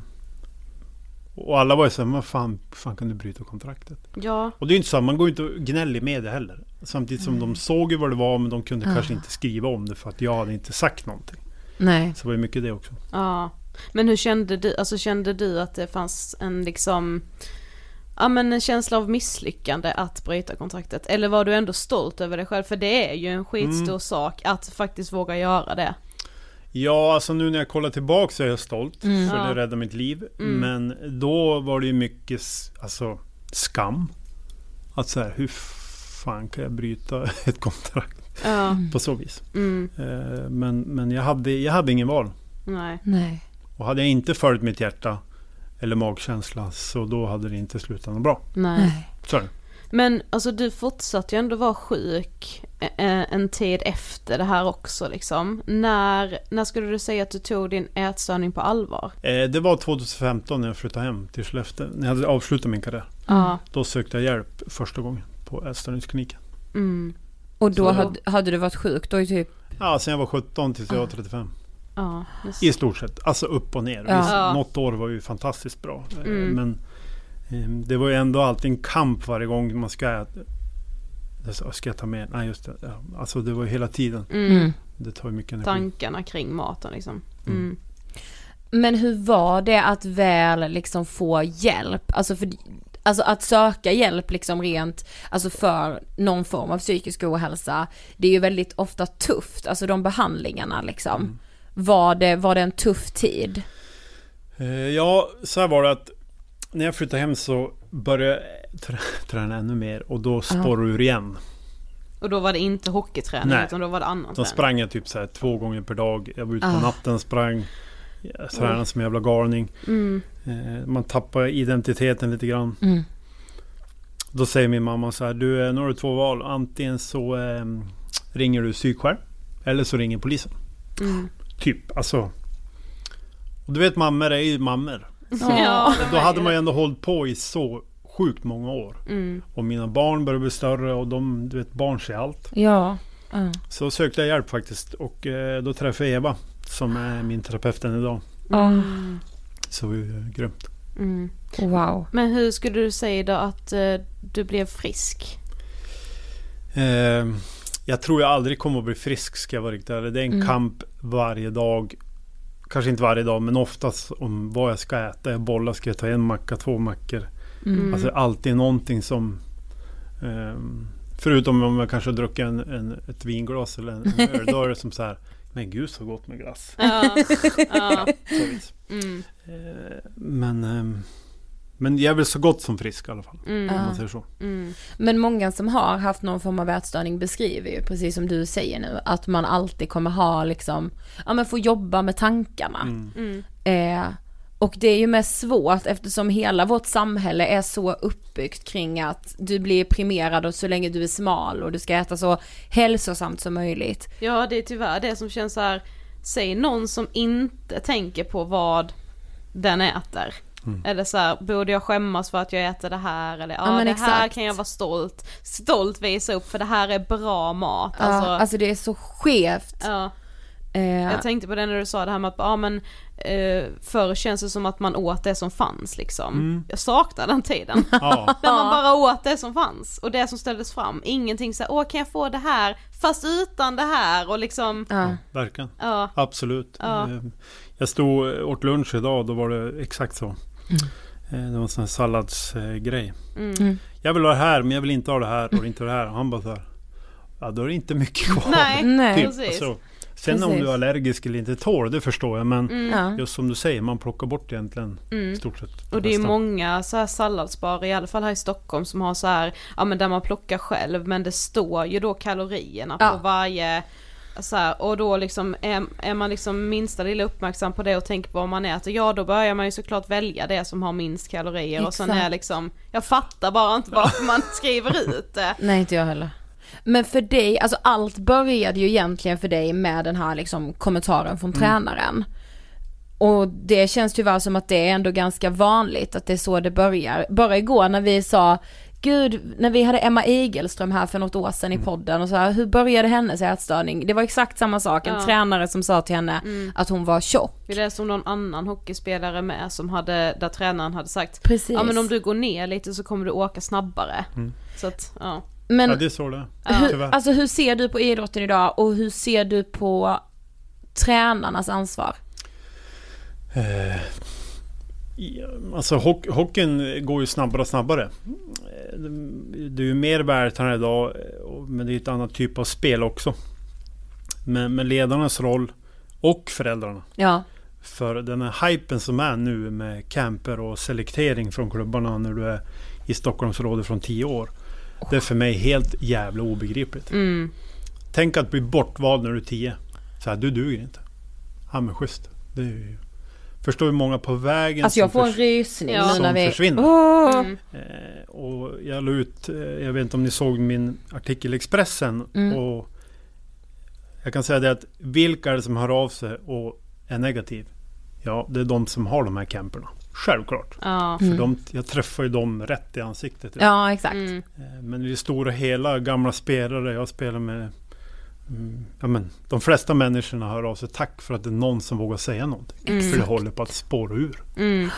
och alla var ju såhär, vad fan, fan kan du bryta kontraktet? Ja, Och det är ju inte så, här, man går ju inte och gnäller i media heller. Samtidigt som de såg ju vad det var men de kunde Ja. kanske inte skriva om det för att jag hade inte sagt någonting. Nej. Så det var ju mycket det också. ja. Men hur kände du, alltså kände du att det fanns en liksom, ja men en känsla av misslyckande att bryta kontraktet? Eller var du ändå stolt över dig själv? För det är ju en skitstor Mm. sak att faktiskt våga göra det. Ja, alltså nu när jag kollar tillbaka så är jag stolt. Mm. För Ja. det räddade mitt liv. Mm. Men då var det ju mycket alltså, skam. Att så här, hur fan kan jag bryta [laughs] ett kontrakt Ja, på så vis? mm, Eh, Men, men jag, hade, jag hade ingen val. nej. Nej. Och hade jag inte följt mitt hjärta eller magkänsla så då hade det inte slutat något bra. Nej. Så. Men alltså du fortsatte ju ändå vara sjuk eh, en tid efter det här också liksom. När, när skulle du säga att du tog din ätstörning på allvar? Eh, Det var 2015 när jag flyttade hem till Skellefteå. När jag hade avslutat min karriär. Ja. Då sökte jag hjälp första gången på ätstörningskliniken. Mm. Och då Så- hade, hade du varit sjuk då i typ? Ja, sen jag var 17 tills jag var 35. Ja, I stort sett. Alltså upp och ner. Ja. Visst, något år var ju fantastiskt bra. Eh, Mm. Men eh, det var ju ändå alltid en kamp varje gång man ska äta. Sa, Ska jag ta med? Nej just det. Ja. Alltså det var ju hela tiden. mm. Det tar ju mycket energi. Tankarna kring maten liksom. Mm. Mm. Men hur var det att väl liksom få hjälp? Alltså, för, alltså att söka hjälp liksom rent, alltså för någon form av psykisk ohälsa. Det är ju väldigt ofta tufft, alltså de behandlingarna liksom. Mm. Var, det, var det en tuff tid? Eh, Ja, så här var det att när jag flyttade hem så började jag trä- träna ännu mer och då spårade ur igen. Och då var det inte hockeyträning Nej. utan då var det annan Då sprang jag typ så här två gånger per dag. Jag var ute på Ah. natten, sprang. Jag tränade som en jävla galning. Mm. Eh, Man tappar identiteten lite grann. Mm. Då säger min mamma så här. Du, eh, nu har du två val. Antingen så eh, ringer du psyksjälv. Eller så ringer polisen. Mm. Typ, alltså. Och du vet mammor är ju mammor. [laughs] Ja, då hade man ju ändå hållit på i så sjukt många år. Mm. Och mina barn började bli större och de, du vet, barn ser allt. Ja. ja. Så sökte jag hjälp faktiskt. Och eh, då träffade jag Eva. Som är min terapeut än idag. Mm. Så det var ju grymt. Mm. Wow. Men hur skulle du säga då att eh, du blev frisk? Eh, jag tror jag aldrig kommer att bli frisk ska jag vara riktigt ärlig. Det är en Mm. kamp varje dag. Kanske inte varje dag men oftast om vad jag ska äta. Jag bollar, ska jag ta en macka, två mackor. Mm. Alltså alltid någonting som... ehm, förutom om jag kanske druckit en, en, ett vinglas eller en, en [laughs] öl. Då är det som så här. Men gud så gott med glass. Ja. [laughs] ja. Mm. Eh, men... ehm, Men jag är väl så gott som frisk i alla fall. Om Ja. man säger så. Mm. Men många som har haft någon form av ätstörning beskriver ju, precis som du säger nu, att man alltid kommer ha liksom, ja men få jobba med tankarna. Mm. Eh, och det är ju mest svårt eftersom hela vårt samhälle är så uppbyggt kring att du blir primerad och så länge du är smal och du ska äta så hälsosamt som möjligt. Ja det är tyvärr det som känns så här. säg någon som inte tänker på vad den äter. Mm. Eller så här, borde jag skämmas för att jag äter det här? Eller ja, Ja, men det här exakt. kan jag vara stolt, stolt visa upp för det här är bra mat. Alltså, Alltså, alltså det är så skevt. ja. Eh, Jag tänkte på det när du sa det här med att, ja men eh, förr känns det som att man åt det som fanns liksom. Mm. Jag saknar den tiden. [laughs] Ja, När man bara åt det som fanns och det som ställdes fram. Ingenting så här, åh kan jag få det här fast utan det här och liksom, ja. verkligen. ja. Absolut. Ja. Eh, Jag stod och åt lunch idag och då var det exakt så. Eh, Det var en sån här salladsgrej. Mm. Jag vill ha det här men jag vill inte ha det här och inte det här. Och han bara så här. Ja då är det inte mycket kvar. Nej, Nej. Typ. precis. Alltså, sen om Precis. du är allergisk eller inte tål det förstår jag. Men Mm. Just som du säger, man plockar bort egentligen i stort sett Och det är ju mesta. många så här salladsbarer, i alla fall här i Stockholm, som har så här, ja men där man plockar själv, men det står ju då kalorierna Ja. på varje, så här, och då liksom är, är man liksom minsta lilla uppmärksam på det och tänker på vad man äter, ja då börjar man ju såklart välja det som har minst kalorier och sen Exakt. är liksom, jag fattar bara inte varför [laughs] man skriver ut det. Nej inte jag heller. Men för dig, alltså allt började ju egentligen för dig med den här liksom kommentaren från tränaren. Och det känns tyvärr som att det är ändå ganska vanligt att det är så det börjar. Bara igår när vi sa, gud, när vi hade Emma Igelström här för något år sedan i podden och så här, hur började hennes ätstörning? Det var exakt samma sak, en Ja. tränare som sa till henne att hon var tjock. Det är som någon annan hockeyspelare med som hade, där tränaren hade sagt, Precis. ja men om du går ner lite så kommer du åka snabbare. Så att, ja. Men Ja det är så det är. hur, alltså hur ser du på idrotten idag och hur ser du på tränarnas ansvar? Eh, ja, alltså hock, hockeyn går ju snabbare och snabbare. Eh, Det är ju mer vältränade idag, eh, men det är ett annat typ av spel också. Men, men ledarnas roll och föräldrarna. Ja, För den här hypen som är nu med camper och selektering från klubbarna när du är i Stockholmsrådet från 10 år. Det är för mig helt jävla obegripligt. Mm. Tänk att bli bortvald när du är 10. Så här, du duger inte. Ja men schysst. Det är ju... Förstår hur många på vägen alltså jag som får en rysning Ja. som när vi... försvinner. Åh! Mm. Eh, och jag la ut, eh, jag vet inte om ni såg min artikel i Expressen. Mm. Och jag kan säga det att vilka är det som hör av sig och är negativ? Ja, det är de som har de här camperna. Självklart. Ja. För de, jag träffar ju dem rätt i ansiktet. Ja, exakt. Mm. Eh, Men i det stora hela, gamla spelare, jag spelar med mm, Ja, men, de flesta människorna hör av sig. Tack för att det är någon som vågar säga någonting. För det håller på att spåra ur. Mm.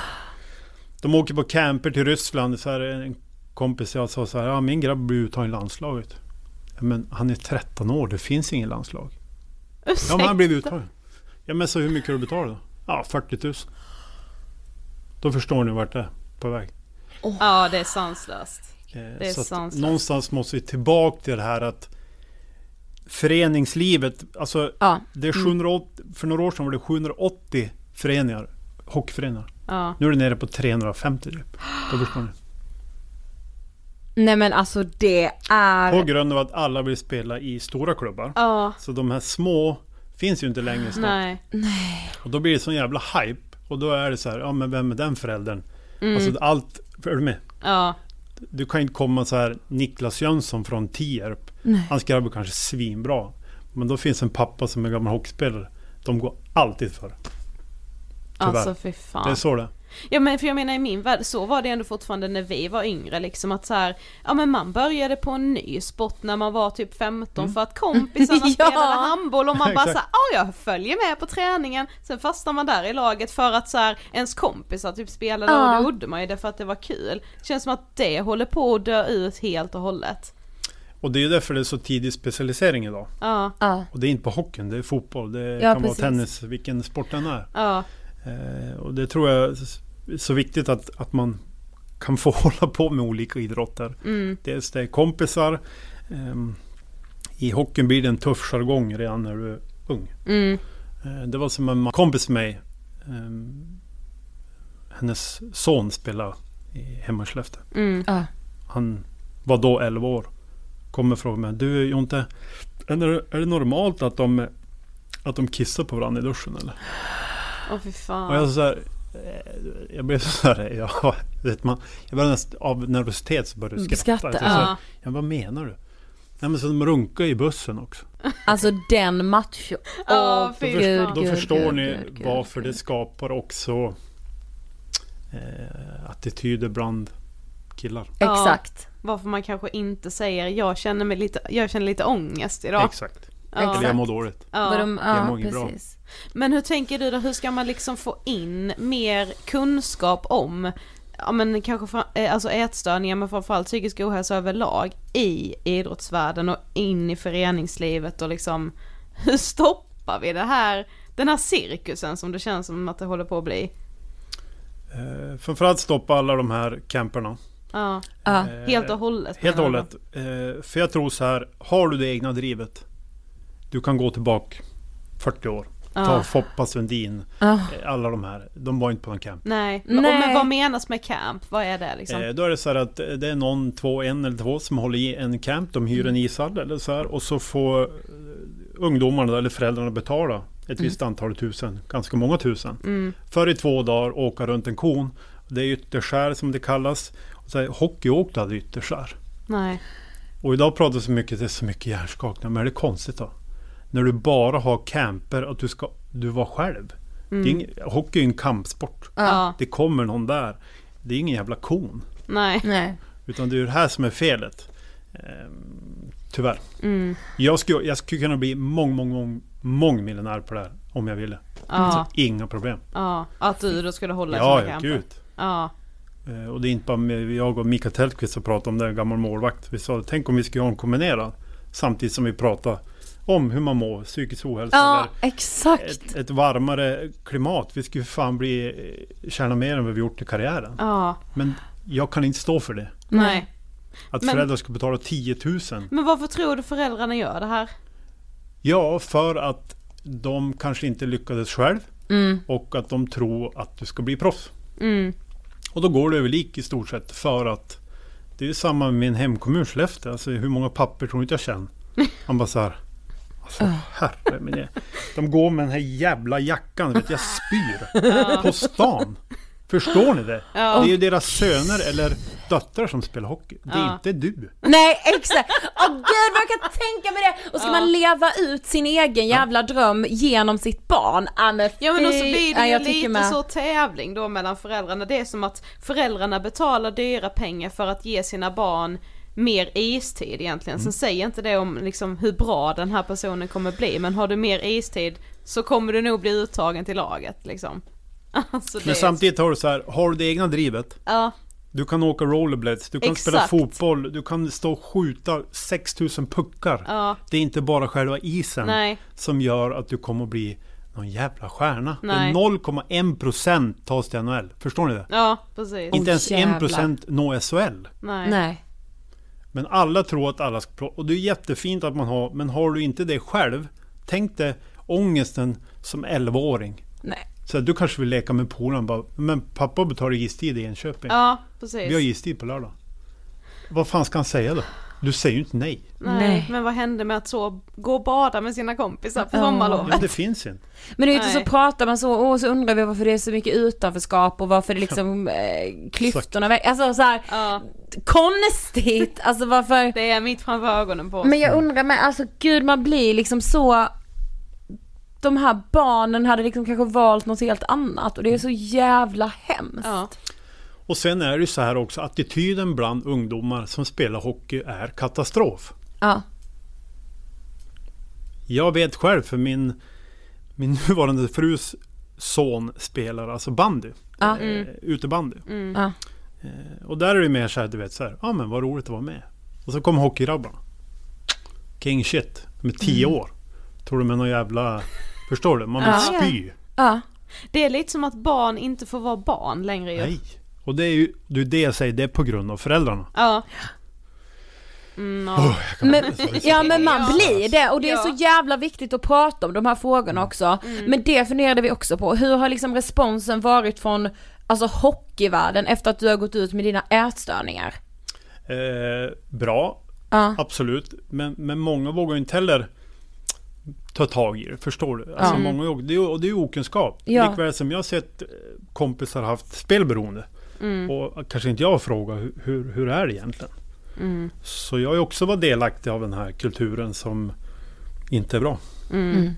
De åker på camper till Ryssland. Så här, en kompis jag sa så här. Ja, min grabb blir uttagen i landslaget. Ja, men han är 13 år. Det finns ingen landslag. Ja, men han blev uttagen. Ja, men så hur mycket har du betalat då? Ja, 40 000. Då förstår ni vart det är på väg. Ja det är sanslöst. Eh, Det är så sanslöst. någonstans måste vi tillbaka till det här att föreningslivet, alltså Ja. det är 780, för några år sedan var det 780 föreningar, hockeyföreningar. Ja. Nu är det nere på 350 typ. Förstår ni. Nej men alltså det är... På grund av att alla vill spela i stora klubbar. Ja. Så de här små finns ju inte längre snart. Nej. Och då blir det sån jävla hype. Och då är det så här, ja men vem är den föräldern? Mm. Alltså allt, är du med? Ja. Du kan inte komma så här Niklas Jönsson från Tierp. Hans grabb är kanske svinbra. Men då finns en pappa som är gammal hockeyspelare. De går alltid för. Tyvärr. Alltså fy fan. Det är så det. Ja men för jag menar i min värld, så var det ändå fortfarande när vi var yngre liksom att så här, ja men man började på en ny sport när man var typ 15 för att kompisarna [laughs] Ja. spelade handboll och man bara såhär, ja jag följer med på träningen, sen fastnar man där i laget för att så här, ens kompisar typ spelade Ja. och då gjorde man ju det för att det var kul. Det känns som att det håller på att dö ut helt och hållet. Och det är därför det är så tidig specialisering idag. Ja, Ja. Och det är inte på hockeyn, det är fotboll, det Ja, kan precis. vara tennis, vilken sport den är. ja, Eh, och det tror jag är så viktigt att, att man kan få [laughs] hålla på med olika idrotter. mm, Dels det är kompisar. ehm, I hockeyn blir det en tuff jargong redan när du är ung. mm, Eh, det var som en kompis med mig. ehm, hennes son spelade i hemma i Skellefteå. Mm. Han var då 11 år. Kommer fråga mig. Du Jonte. Är det, är det normalt att de, att de kissar på varandra i duschen eller? Åh fy fan. Och jag så här, eh, Jag blev så här. [laughs] Ja, vet man, jag började nästan, av nervositet så började jag skratta. Skratta, Så jag här, ja. vad menar du? Nej men så de runkar i bussen också. Alltså den. Ja, Åh, fy Då, Gud, förstår, då förstår gud, ni gud, gud, varför gud. det skapar också eh, attityder bland killar. Ja. Exakt. Varför man kanske inte säger jag känner mig lite, jag känner lite ångest idag. Exakt. Ja. Eller jag mår dåligt. Ja. de, Jag ja, mår inget bra. precis. Men hur tänker du då, hur ska man liksom få in mer kunskap om Ja men kanske fra- eh, alltså ätstörningar men framförallt psykisk ohälsa överlag i idrottsvärlden och in i föreningslivet och liksom hur stoppar vi det här, den här cirkusen som det känns som att det håller på att bli? Eh, framförallt stoppa alla de här camperna. Ja. Eh, helt och hållet. Helt och hållet. Eh, för jag tror så här. Har du det egna drivet. Du kan gå tillbaka 40 år. Ta Ja. Foppa Sundin. Ja. eh, Alla de här. De var inte på någon camp. Nej. Men, Nej. men vad menas med camp? Vad är det liksom? Eh, då är det så här att det är någon, två, en eller två som håller i en camp. De hyr Mm. en ishall eller så här. Och så får eh, ungdomarna eller föräldrarna betala ett visst antal tusen. Ganska många tusen. Mm. För i två dagar åka runt en kon. Det är ytterskär som det kallas. Så här, hockey åkte aldrig ytterskär. Nej. Och idag pratas så mycket, det är så mycket hjärnskakningar. Men är det konstigt då? När du bara har camper att du ska du var själv. Det är ing, hockey är ju en kampsport. Ja. Det kommer någon där. Det är ingen jävla kon. Nej. Nej. Utan det är det här som är felet. Ehm, tyvärr. Mm. Jag skulle, jag skulle kunna bli mång, mång, mång, mång miljonär på det här. Om jag ville. Ja. Så inga problem. Ja. Att du då skulle hålla i Ja, såna ja, camper. gud. Ja. Eh, Och det är inte bara med, jag och Mikael Tellqvist som pratade om det, en gammal målvakt. Vi sa, tänk om vi skulle ha en kombinerad. Samtidigt som vi pratar om hur man mår, psykisk ohälsa. Ja, exakt. ett, ett varmare klimat. Vi skulle fan bli, eh, tjäna mer än vad vi gjort i karriären. Ja. Men jag kan inte stå för det. Nej. Att Men- föräldrar ska betala 10 000. Men varför tror du föräldrarna gör det här? Ja, för att de kanske inte lyckades själv. Mm. Och att de tror att du ska bli proffs. Mm. Och då går det över lik i stort sett för att det är samma med min hemkommun Skellefteå. Alltså hur många papper tror inte jag känner? Han bara så här. Alltså herre min De går med den här jävla jackan. Vet, jag spyr [laughs] på stan. Förstår ni det? Ja. Det är ju deras söner eller döttrar som spelar hockey. Det är Ja. inte du. Nej exakt! Åh gud vad jag kan tänka mig det! Och ska man leva ut sin egen jävla dröm genom sitt barn? Ah, men Ja men och så blir det Ja, ju lite med. så tävling då mellan föräldrarna. Det är som att föräldrarna betalar dyra pengar för att ge sina barn mer istid egentligen. Mm. Sen säger inte det om liksom hur bra den här personen kommer bli men har du mer istid så kommer du nog bli uttagen till laget liksom. Alltså Men samtidigt har du så här. Har du det egna drivet. Ja, Du kan åka rollerblades. Du kan Exakt. spela fotboll. Du kan stå och skjuta 6000 puckar. ja, Det är inte bara själva isen. nej, som gör att du kommer att bli någon jävla stjärna. Det Nej. är 0,1% tas till NHL. Förstår ni det? ja precis. inte ens jävlar. 1% når SHL. Nej. Nej. Men alla tror att alla ska Och det är jättefint att man har, men har du inte det själv. Tänk dig ångesten som 11-åring. Nej. Så du kanske vill leka med polaren bara, men pappa betalar istid i Enköping. Ja, precis. Vi har istid på lördag. Vad fan ska han säga då? Du säger ju inte nej. Nej, Nej. men vad hände med att så gå och bada med sina kompisar på sommarlovet? Ja, det finns inte. Men det är ju inte så pratar man så, och så undrar vi varför det är så mycket utanförskap och varför det [laughs] liksom eh, klyftorna växer. Alltså så här, Ja, konstigt, alltså varför det är mitt framför ögonen på oss. Men jag undrar med, alltså gud man blir liksom så De här barnen hade liksom kanske valt något helt annat och det är så jävla hemskt. Ja, Och sen är det ju så här också, attityden bland ungdomar som spelar hockey är katastrof. Ja. Jag vet själv för min, min [laughs] nuvarande frus son spelar alltså bandy. Ja. Eh, utebandy. Ja. Eh, och där är det mer så här, du vet så här, ja men vad roligt att vara med. Och så kommer hockeygrabbarna. King shit, de är tio år. Tror du med någon jävla, förstår du? Man vill Ja. spy. Ja. det är lite som att barn inte får vara barn längre ju. Nej. Och det är ju, det är det jag säger, det är på grund av föräldrarna. Ja. Mm, ja. Oh, Men, ja men man Ja. blir det och det är Ja. så jävla viktigt att prata om de här frågorna också. Men det funderade vi också på, hur har liksom responsen varit från alltså hockeyvärlden efter att du har gått ut med dina ätstörningar? Eh, bra, Ja. absolut. Men, men många vågar inte heller ta tag i det. Förstår du? Alltså Ja. många, och det, är, och det är okunskap. Ja. Likväl som jag har sett eh, kompisar haft spelberoende. Mm. Och kanske inte jag har frågat hur, hur, är det egentligen? Mm. Så jag har ju också varit delaktig av den här kulturen som inte är bra. Mm.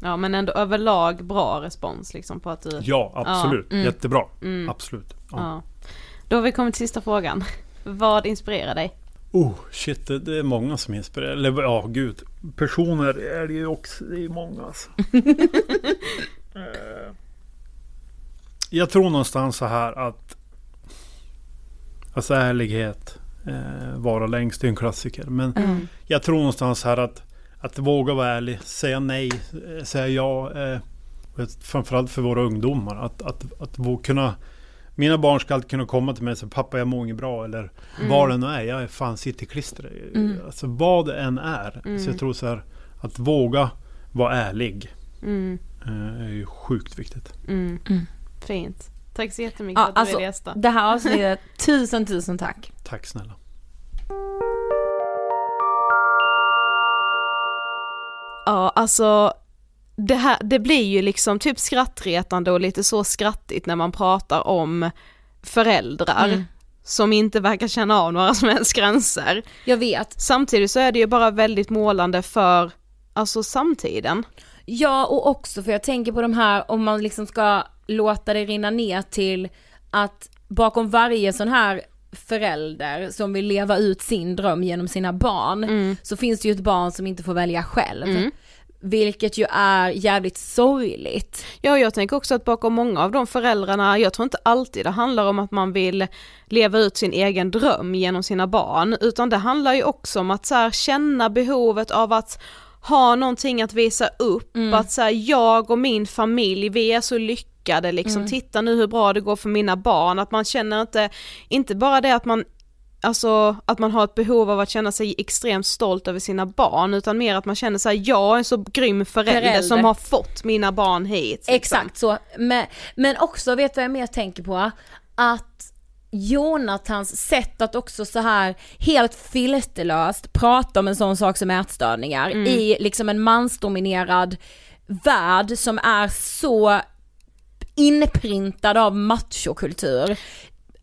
Ja men ändå överlag bra respons liksom på att du... Ja, absolut. mm. Jättebra. Mm. Absolut. Ja. Ja. Då har vi kommit till sista frågan. [laughs] Vad inspirerar dig? Oh, shit, det, det är många som inspirerar. Eller ja, gud. Personer är det ju också. Det är många alltså. [laughs] Eh, Jag tror någonstans så här att Alltså ärlighet eh, vara längst, det är en klassiker. Men Mm. jag tror någonstans här att Att våga vara ärlig, säga nej, eh, säga ja. Eh, framförallt för våra ungdomar. Att, att, att våga kunna Mina barn ska alltid kunna komma till mig och säga pappa jag mår inget bra eller vad det nu är. Jag är fan cityklister. Mm. Alltså vad det än är. Så jag tror så här att våga vara ärlig Mm. eh, är ju sjukt viktigt. Mm. Mm. Fint. Tack så jättemycket Ja, för att du alltså, ville gästa. det här avsnittet, [laughs] tusen tusen tack. Tack snälla. Ja, alltså det, här, det blir ju liksom typ skrattretande och lite så skrattigt när man pratar om föräldrar Mm. som inte verkar känna av några som helst gränser. Jag vet. Samtidigt så är det ju bara väldigt målande för alltså samtiden. Ja och också för jag tänker på de här om man liksom ska låta det rinna ner till att bakom varje sån här förälder som vill leva ut sin dröm genom sina barn så finns det ju ett barn som inte får välja själv. Vilket ju är jävligt sorgligt. Ja, jag tänker också att bakom många av de föräldrarna, jag tror inte alltid det handlar om att man vill leva ut sin egen dröm genom sina barn, utan det handlar ju också om att så här, känna behovet av att ha någonting att visa upp, att så här, jag och min familj, vi är så lyckade liksom, titta nu hur bra det går för mina barn, att man känner inte, inte bara det att man Alltså att man har ett behov av att känna sig extremt stolt över sina barn utan mer att man känner sig jag är en så grym förälder, Förälder. som har fått mina barn hit. liksom. Exakt så. Men, men också, vet du vad jag mer tänker på? Att Jonathans sätt att också så här helt filterlöst prata om en sån sak som ätstörningar i liksom en mansdominerad värld som är så inprintad av machokultur.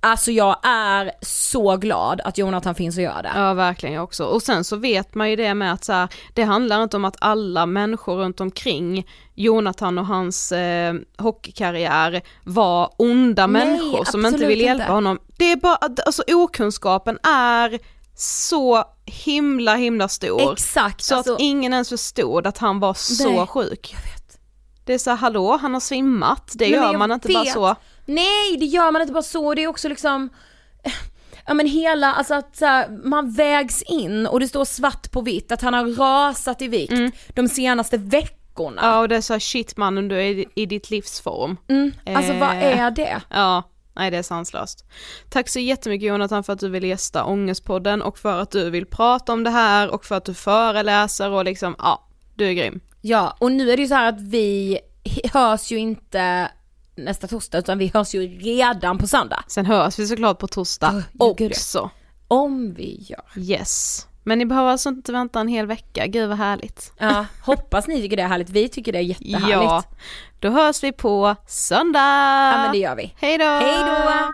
Alltså jag är så glad att Jonathan finns och gör det. Ja verkligen jag också. Och sen så vet man ju det med att så här, det handlar inte om att alla människor runt omkring Jonathan och hans eh, hockeykarriär var onda Nej, människor som inte vill hjälpa inte. honom. Det är bara, alltså okunskapen är så himla himla stor. Exakt, Så alltså, att ingen ens förstod att han var så Nej, sjuk. Det är så här, hallå, han har svimmat, det men gör man inte bara vet. så. Nej det gör man inte bara så, det är också liksom Ja men hela, alltså att här, man vägs in och det står svart på vitt att han har rasat i vikt de senaste veckorna. Ja och det är så här, shit mannen du är i, ditt livsform. Mm. Alltså vad Eh, är det? Ja, nej det är sanslöst. Tack så jättemycket Jonathan för att du vill gästa Ångestpodden och för att du vill prata om det här och för att du föreläser och liksom, ja, du är grym. Ja och nu är det ju så här att vi hörs ju inte nästa torsdag utan vi hörs ju redan på söndag. Sen hörs vi såklart på torsdag ja. också. Om vi gör. Yes. Men ni behöver alltså inte vänta en hel vecka, gud vad härligt. Ja, hoppas ni tycker det är härligt, vi tycker det är jättehärligt. Ja, då hörs vi på söndag! ja men det gör vi. Hej då! Hej då!